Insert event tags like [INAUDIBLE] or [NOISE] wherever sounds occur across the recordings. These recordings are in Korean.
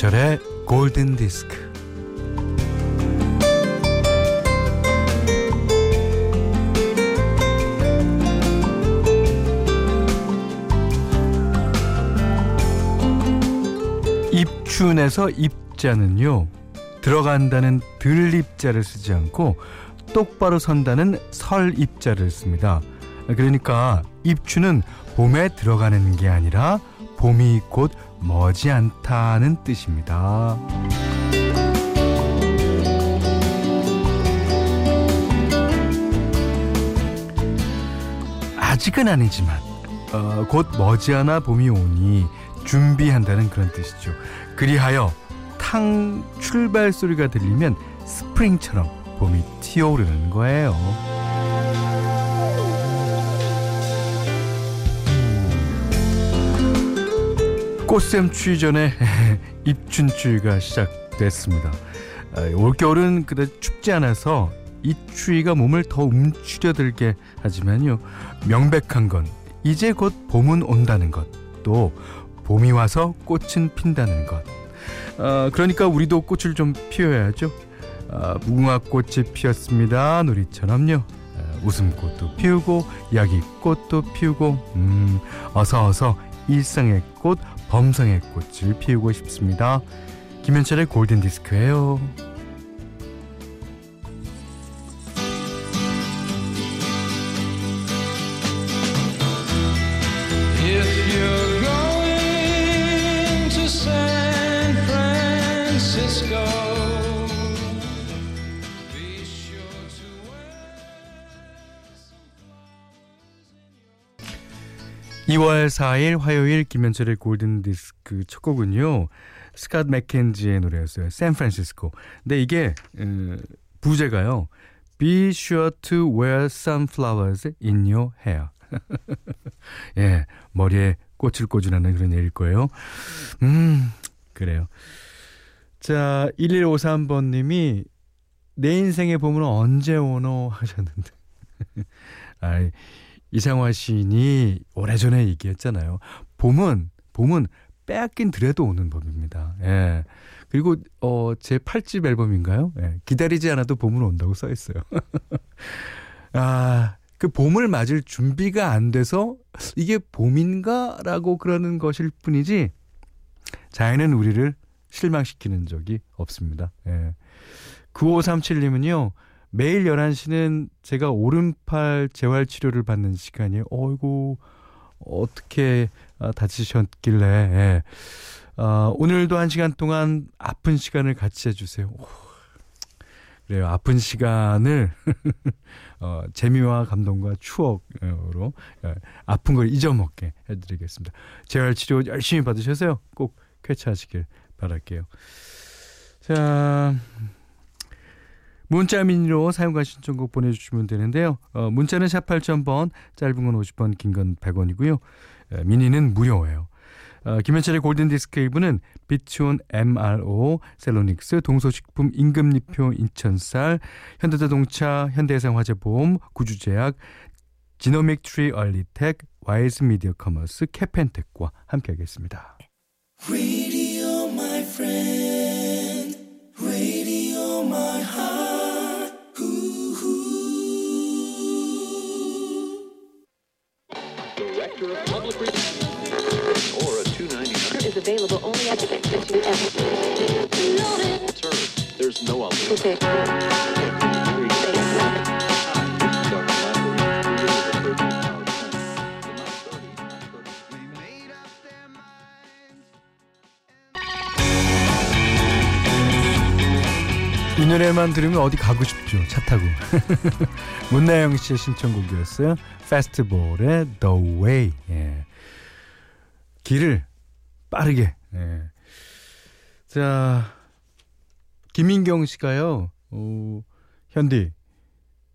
김현철의 골든 디스크. 입춘에서 입자는요 들어간다는 들입자를 쓰지 않고 똑바로 선다는 설입자를 씁니다. 그러니까 입춘은 봄에 들어가는 게 아니라 봄이 곧 머지않다는 뜻입니다. 아직은 아니지만 어, 곧 머지않아 봄이 오니 준비한다는 그런 뜻이죠. 그리하여 탕 출발 소리가 들리면 스프링처럼 봄이 튀어오르는 거예요. 꽃샘 추위 전에 [LAUGHS] 입춘추위가 시작됐습니다. 아, 올겨울은 그다지 춥지 않아서 이 추위가 몸을 더 움츠려들게 하지만요. 명백한 건 이제 곧 봄은 온다는 것, 또 봄이 와서 꽃은 핀다는 것. 어, 그러니까 우리도 꽃을 좀 피워야죠. 어, 무궁화 꽃이 피었습니다. 놀이처럼요. 어, 웃음꽃도 피우고 야기꽃도 피우고 음, 어서 어서 일상의 꽃, 범성의 꽃을 피우고 싶습니다. 김현철의 골든 디스크예요. 2월 4일 화요일 김현철의 골든 디스크 첫 곡은요. 스캇 맥켄지의 노래였어요. 샌프란시스코. 근데 이게 어, 부제가요. Be sure to wear sunflowers in your hair. [LAUGHS] 예, 머리에 꽃을 꽂으라는 그런 얘기일 거예요. 음, 그래요. 자, 1153번 님이 내 인생의 봄은 언제 오노 하셨는데. [LAUGHS] 아, 이 상화 시인이 오래전에 얘기했잖아요. 봄은, 봄은 빼앗긴 드레도 오는 법입니다. 예. 그리고, 어, 제 8집 앨범인가요? 예. 기다리지 않아도 봄은 온다고 써 있어요. [LAUGHS] 아, 그 봄을 맞을 준비가 안 돼서 이게 봄인가? 라고 그러는 것일 뿐이지, 자연은 우리를 실망시키는 적이 없습니다. 예. 9537님은요, 매일 11시는 제가 오른팔 재활 치료를 받는 시간이에요. 어이구, 어떻게 아, 다치셨길래. 예. 어, 오늘도 한 시간 동안 아픈 시간을 같이 해주세요. 오, 그래요. 아픈 시간을 [LAUGHS] 어, 재미와 감동과 추억으로 예, 아픈 걸 잊어먹게 해드리겠습니다. 재활 치료 열심히 받으셔서요. 꼭 쾌차하시길 바랄게요. 자, 문자 미니로 사연과 신청곡 보내주시면 되는데요. 어, 문자는 샵 8000번, 짧은 건 50원, 긴건 100원이고요. 에, 미니는 무료예요. 어, 김현철의 골든디스크 1부는 비치온 MRO, 셀로닉스, 동서식품, 임금님표 이천쌀, 현대자동차, 현대해상화재보험, 구주제약, 지노믹 트리 얼리텍, 와이즈 미디어 커머스, 캐펜텍과 함께하겠습니다. 이 노래만 들으면 어디 가고 싶죠. 차 타고. [LAUGHS] 문나영 씨의 신청곡이었어요. 페스티벌의 The Way. 예. 길을 빠르게. 예. 자, 김인경 씨가요. 어, 현디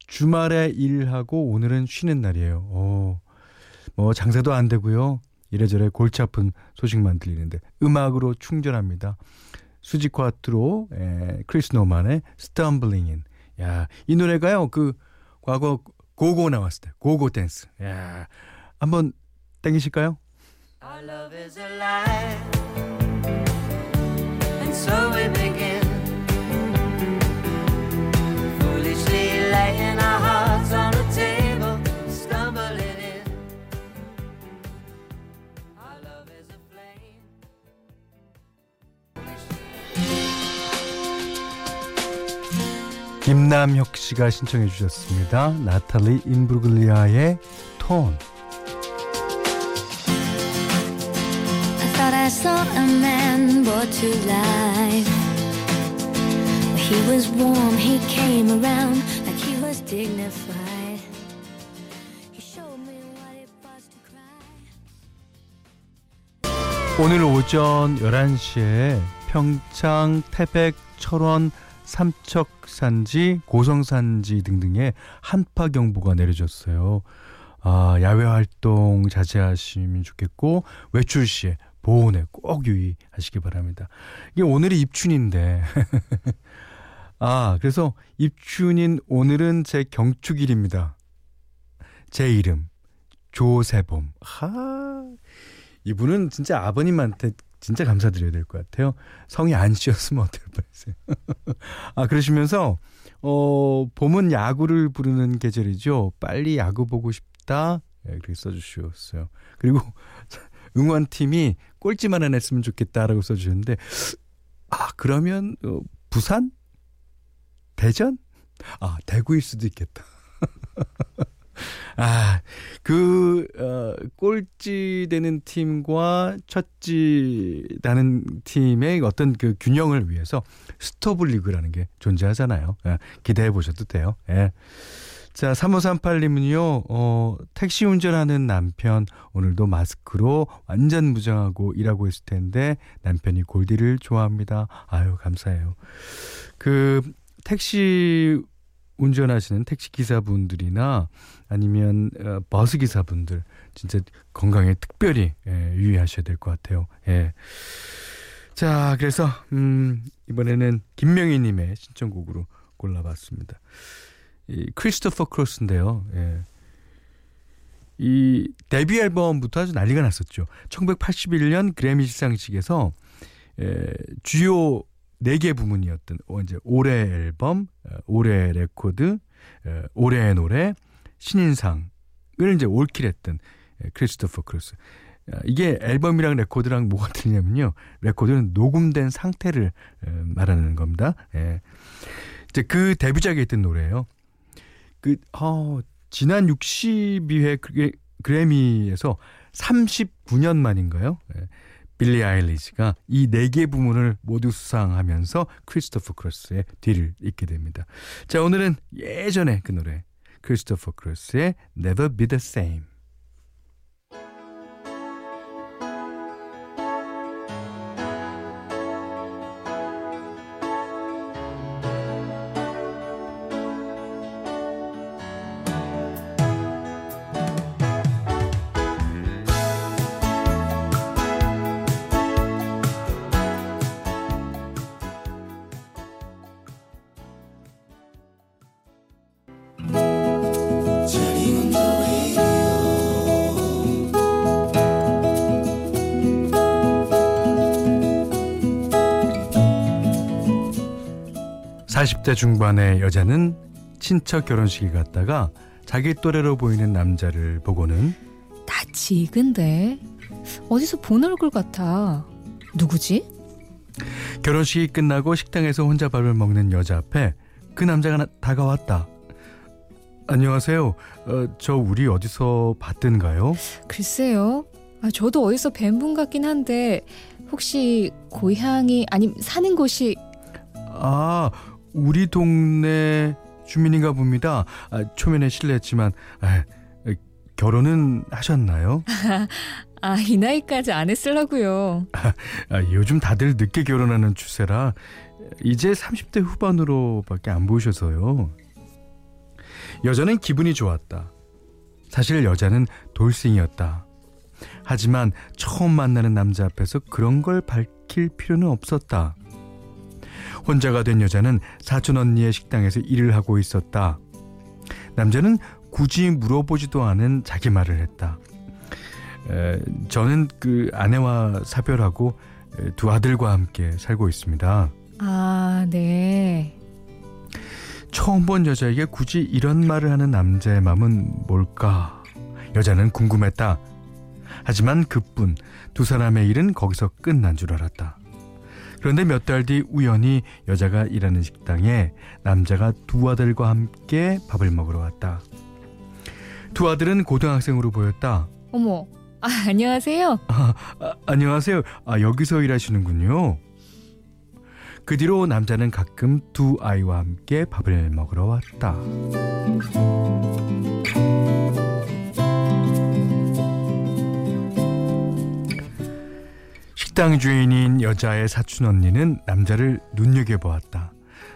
주말에 일하고 오늘은 쉬는 날이에요. 어, 뭐 장사도 안 되고요. 이래저래 골치 아픈 소식만 들리는데 음악으로 충전합니다. 수지 콰트로 에, 크리스 노만의 Stumblin' In. 야, 이 노래가요. 그 과거 고고 나왔을 때 고고 댄스. 야, 한번 땡기실까요? Our love is alive. so we 김남혁 씨가 신청해 주셨습니다. 나탈리 인브루글리아의 톤. I saw a man brought to life. He was warm, he came around like he was dignified. He showed me what it was to cry. 오늘 오전 11시에 평창, 태백, 철원, 삼척산지, 고성산지 등등에 한파 경보가 내려졌어요. 아, 야외 활동 자제하시면 좋겠고 외출 시에 보온에 꼭 유의하시기 바랍니다. 이게 오늘이 입춘인데 [LAUGHS] 아, 그래서 입춘인 오늘은 제 경축일입니다. 제 이름 조세봄. 하. 이분은 진짜 아버님한테 진짜 감사드려야 될 것 같아요. 성이 안 씌었으면 어떨 뻔했어요. [LAUGHS] 아 그러시면서 어 봄은 야구를 부르는 계절이죠. 빨리 야구 보고 싶다. 예, 그렇게 써주셨어요. 그리고 [LAUGHS] 응원팀이 꼴찌만 안 했으면 좋겠다라고 써주셨는데 아 그러면 어, 부산, 대전, 아 대구일 수도 있겠다. [LAUGHS] 아, 그, 어, 꼴찌 되는 팀과 첫찌 나는 팀의 어떤 그 균형을 위해서 스토브 리그라는 게 존재하잖아요. 예, 기대해 보셔도 돼요. 예. 자, 3538님은요, 어, 택시 운전하는 남편, 오늘도 마스크로 완전 무장하고 일하고 있을 텐데, 남편이 골디를 좋아합니다. 아유, 감사해요. 그, 택시 운전하시는 택시 기사분들이나 아니면 어, 버스 기사분들 진짜 건강에 특별히 예, 유의하셔야 될 것 같아요. 예. 자, 그래서 음, 이번에는 김명희 님의 신청곡으로 골라봤습니다. 이 크리스토퍼 크로스인데요. 예. 이 데뷔 앨범부터 아주 난리가 났었죠. 1981년 그래미 시상식에서 예, 주요 4개 부문이었던 어, 이제 올해 앨범, 어, 올해 레코드, 어, 올해의 노래, 신인상을 이제 올킬했던 예, 크리스토퍼 크로스. 아, 이게 앨범이랑 레코드랑 뭐가 틀리냐면요. 레코드는 녹음된 상태를 말하는 겁니다. 예. 이제 그 데뷔작에 있던 노래예요. 그 어, 지난 62회 그래미에서 39년 만인가요? 예. 빌리 아일리시가 이 네 개 부문을 모두 수상하면서 크리스토퍼 크로스의 뒤를 잇게 됩니다. 자, 오늘은 예전에 그 노래 크리스토퍼 크로스의 Never Be the Same. 40대 중반의 여자는 친척 결혼식에 갔다가 자기 또래로 보이는 남자를 보고는 나 지근데 어디서 본 얼굴 같아. 누구지? 결혼식이 끝나고 식당에서 혼자 밥을 먹는 여자 앞에 그 남자가 나, 다가왔다. 안녕하세요. 어, 저 우리 어디서 봤던가요? 글쎄요. 아, 저도 어디서 뵌 분 같긴 한데 혹시 고향이 아님 사는 곳이 아 우리 동네 주민인가 봅니다. 아, 초면에 실례했지만 아, 결혼은 하셨나요? [LAUGHS] 아, 이 나이까지 안 했으려고요. 아, [LAUGHS] 아, 요즘 다들 늦게 결혼하는 추세라 이제 30대 후반으로밖에 안 보셔서요. 여자는 기분이 좋았다. 사실 여자는 돌싱이었다. 하지만 처음 만나는 남자 앞에서 그런 걸 밝힐 필요는 없었다. 혼자가 된 여자는 사촌 언니의 식당에서 일을 하고 있었다. 남자는 굳이 물어보지도 않은 자기 말을 했다. 에, 저는 그 아내와 사별하고 두 아들과 함께 살고 있습니다. 아, 네. 처음 본 여자에게 굳이 이런 말을 하는 남자의 마음은 뭘까? 여자는 궁금했다. 하지만 그뿐 두 사람의 일은 거기서 끝난 줄 알았다. 그런데 몇 달 뒤 우연히 여자가 일하는 식당에 남자가 두 아들과 함께 밥을 먹으러 왔다. 두 아들은 고등학생으로 보였다. 어머. 아, 안녕하세요. 아, 안녕하세요. 아, 여기서 일하시는군요. 그 뒤로 남자는 가끔 두 아이와 함께 밥을 먹으러 왔다. 식당 주인인 여자의 사촌 언니는 남자를 눈여겨보았다.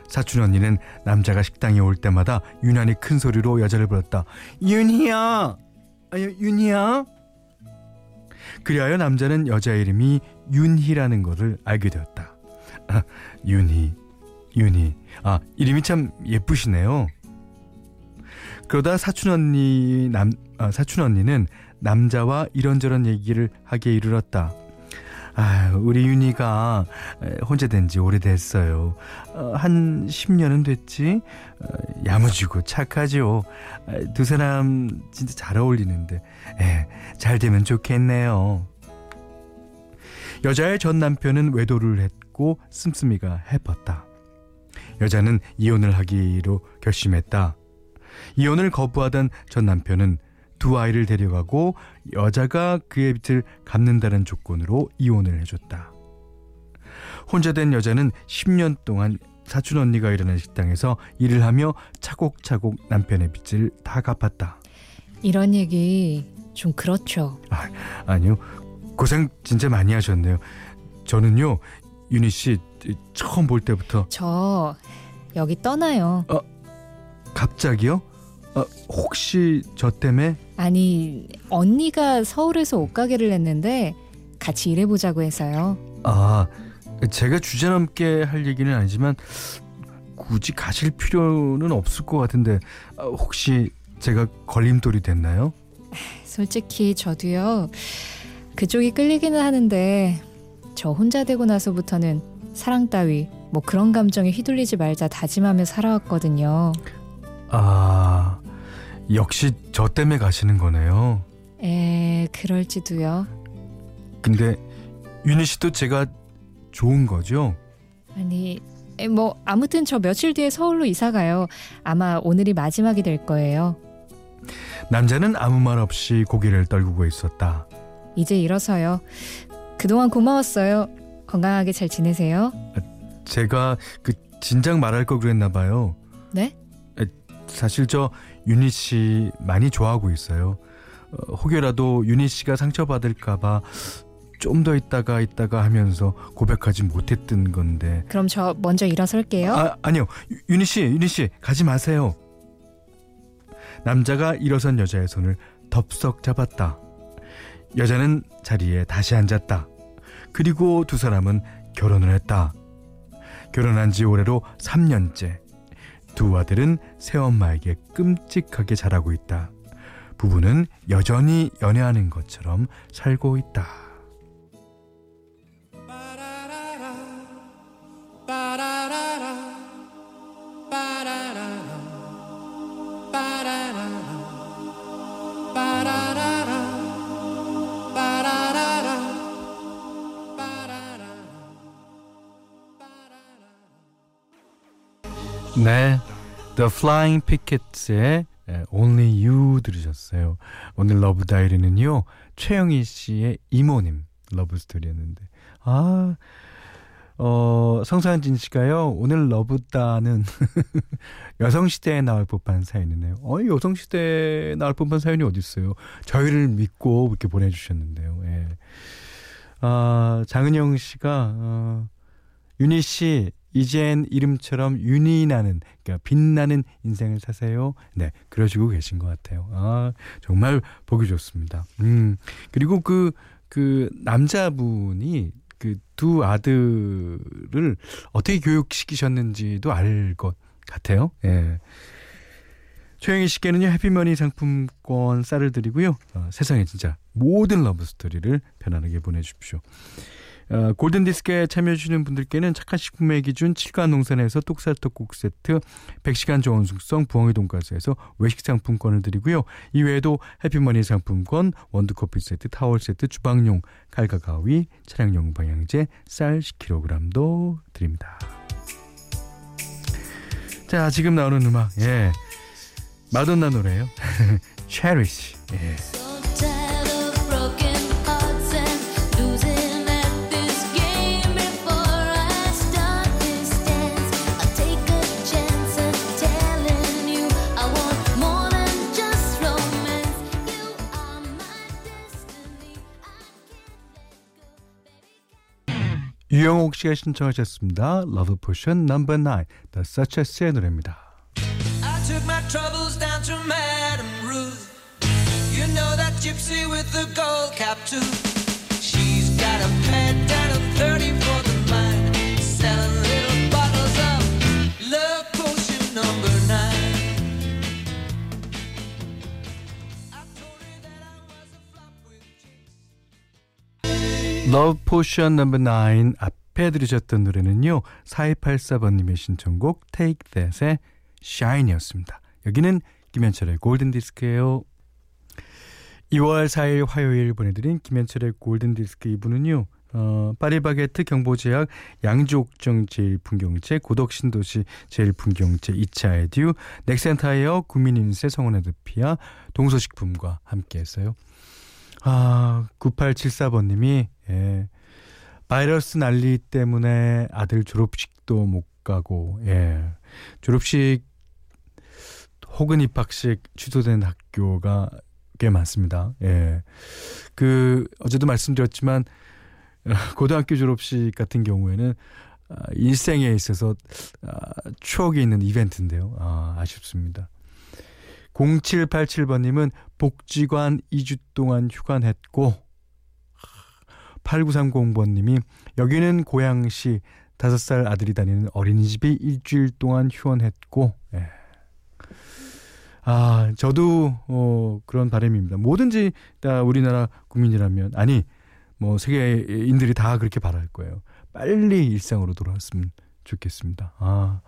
사촌 언니는 남자가 식당에 올 때마다 유난히 큰 소리로 여자를 불렀다. 윤희야! 아니, 윤희야? 그리하여 남자는 여자 이름이 윤희라는 것을 알게 되었다. 아, [LAUGHS] 윤희, 윤희. 아, 이름이 참 예쁘시네요. 그러다 사촌 언니 남 아, 사촌 언니는 남자와 이런저런 얘기를 하게 이르렀다. 아, 우리 윤희가 혼자 된 지 오래됐어요. 어, 한 10년은 됐지? 어, 야무지고 착하죠. 두 사람 진짜 잘 어울리는데, 에, 잘 되면 좋겠네요. 여자의 전 남편은 외도를 했고 씀씀이가 해뻤다. 여자는 이혼을 하기로 결심했다. 이혼을 거부하던 전 남편은 두 아이를 데려가고 여자가 그의 빚을 갚는다는 조건으로 이혼을 해줬다. 혼자 된 여자는 10년 동안 사촌 언니가 일하는 식당에서 일을 하며 차곡차곡 남편의 빚을 다 갚았다. 이런 얘기 좀 그렇죠. 아, 아니요. 고생 진짜 많이 하셨네요. 저는요, 윤희 씨 처음 볼 때부터 저 여기 떠나요. 갑자기요? 아, 혹시 저 때문에? 아니, 언니가 서울에서 옷가게를 냈는데 같이 일해보자고 해서요. 아, 제가 주제넘게 할 얘기는 아니지만 굳이 가실 필요는 없을 것 같은데 아, 혹시 제가 걸림돌이 됐나요? 솔직히 저도요. 그쪽이 끌리기는 하는데 저 혼자 되고 나서부터는 사랑 따위 뭐 그런 감정에 휘둘리지 말자 다짐하며 살아왔거든요. 아, 역시 저 때문에 가시는 거네요. 에, 그럴지도요. 근데 윤희 씨도 제가 좋은 거죠? 아니, 에, 뭐 아무튼 저 며칠 뒤에 서울로 이사 가요. 아마 오늘이 마지막이 될 거예요. 남자는 아무 말 없이 고개를 떨구고 있었다. 이제 일어서요. 그동안 고마웠어요. 건강하게 잘 지내세요. 제가 그 진작 말할 걸 그랬나 봐요. 네? 사실 저 윤희 씨 많이 좋아하고 있어요. 어, 혹여라도 윤희 씨가 상처받을까봐 좀 더 있다가 있다가 하면서 고백하지 못했던 건데. 그럼 저 먼저 일어설게요. 아 아니요 유- 윤희 씨 윤희 씨 가지 마세요. 남자가 일어선 여자의 손을 덥석 잡았다. 여자는 자리에 다시 앉았다. 그리고 두 사람은 결혼을 했다. 결혼한 지 올해로 3년째. 두 아들은 새엄마에게 끔찍하게 자라고 있다. 부부는 여전히 연애하는 것처럼 살고 있다. 네, The Flying Pickets의 예, Only You 들으셨어요. 오늘 러브 다이어리는요 최영희 씨의 이모님 러브 스토리였는데 아. 어, 성상진 씨가요, 오늘 러브다는 [LAUGHS] 여성 시대에 나올 법한 사연이네요. 어, 여성 시대에 나올 법한 사연이 어딨어요. 저희를 믿고 이렇게 보내 주셨는데요. 예. 아, 장은영 씨가, 어, 윤희 씨, 이젠 이름처럼 윤이 나는, 그러니까 빛나는 인생을 사세요. 네, 그러시고 계신 것 같아요. 아, 정말 보기 좋습니다. 음, 그리고 그, 그 남자분이 그 두 아들을 어떻게 교육시키셨는지도 알 것 같아요. 예. 최영희 씨께는요 해피머니 상품권 쌀을 드리고요 어, 세상에 진짜 모든 러브 스토리를 편안하게 보내주십시오. 어, 골든디스크에 참여해주시는 분들께는 착한 식품의 기준 7간 농산에서 똑살떡국 세트 100시간 저온 숙성 부엉이 돈가스에서 외식 상품권을 드리고요. 이외에도 해피머니 상품권 원두커피 세트 타월 세트 주방용 칼과 가위 차량용 방향제 쌀 10kg도 드립니다. 자 지금 나오는 음악 예 마돈나 노래요. [LAUGHS] Cherish. 예. 유영옥 씨가 신청하셨습니다. Love Potion Number 9, The Suchess의 노래입니다. I took my troubles down to Madame Ruth. You know that gypsy with the gold cap too. She's got a pad down on 30 for the mine, selling little bottles of love potion number Love Potion Number 9 앞에 들으셨던 노래는요. 4284번님의 신청곡 Take That의 Shine이었습니다. 여기는 김현철의 골든디스크예요. 2월 4일 화요일 보내드린 김현철의 골든디스크 2부는요. 어, 파리바게트 경보제약 양주옥정 제일풍경채 고덕신도시 제일풍경채 2차 에듀 넥센타이어 구민인세 성원에드피아 동서식품과 함께했어요. 아 9874번님이 예, 바이러스 난리 때문에 아들 졸업식도 못 가고 예, 졸업식 혹은 입학식 취소된 학교가 꽤 많습니다. 예. 그 어제도 말씀드렸지만 어, 고등학교 졸업식 같은 경우에는 아, 일생에 있어서 아, 추억이 있는 이벤트인데요. 아, 아쉽습니다. 0787번님은 복지관 2주 동안 휴관했고 8930번님이 여기는 고양시 5살 아들이 다니는 어린이집이 일주일 동안 휴원했고 예. 아 저도 어, 그런 바람입니다. 뭐든지 다 우리나라 국민이라면 아니 뭐 세계인들이 다 그렇게 바랄 거예요. 빨리 일상으로 돌아왔으면 좋겠습니다. 아.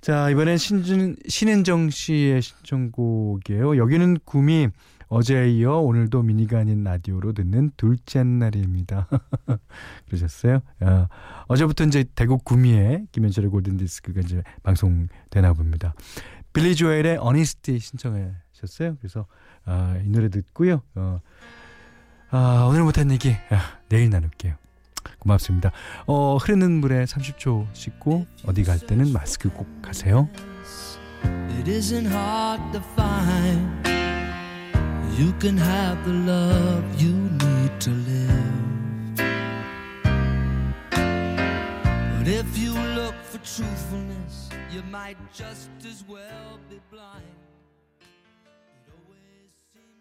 자, 이번엔 신준, 신은정 씨의 신청곡이에요. 여기는 구미 어제에 이어 오늘도 미니가 아닌 라디오로 듣는 둘째 날입니다. [LAUGHS] 그러셨어요? 아, 어제부터 이제 대구 구미에 김현철의 골든디스크가 이제 방송되나 봅니다. 빌리 조엘의 어니스티 신청하셨어요. 그래서 아, 이 노래 듣고요. 어, 아, 오늘 못한 얘기 아, 내일 나눌게요. 고맙습니다. 어, 흐르는 물에 30초 씻고 어디 갈 때는 마스크 꼭 하세요. It isn't hard to find. You can have the love you need to live. But if you look for truthfulness, you might just as well be blind.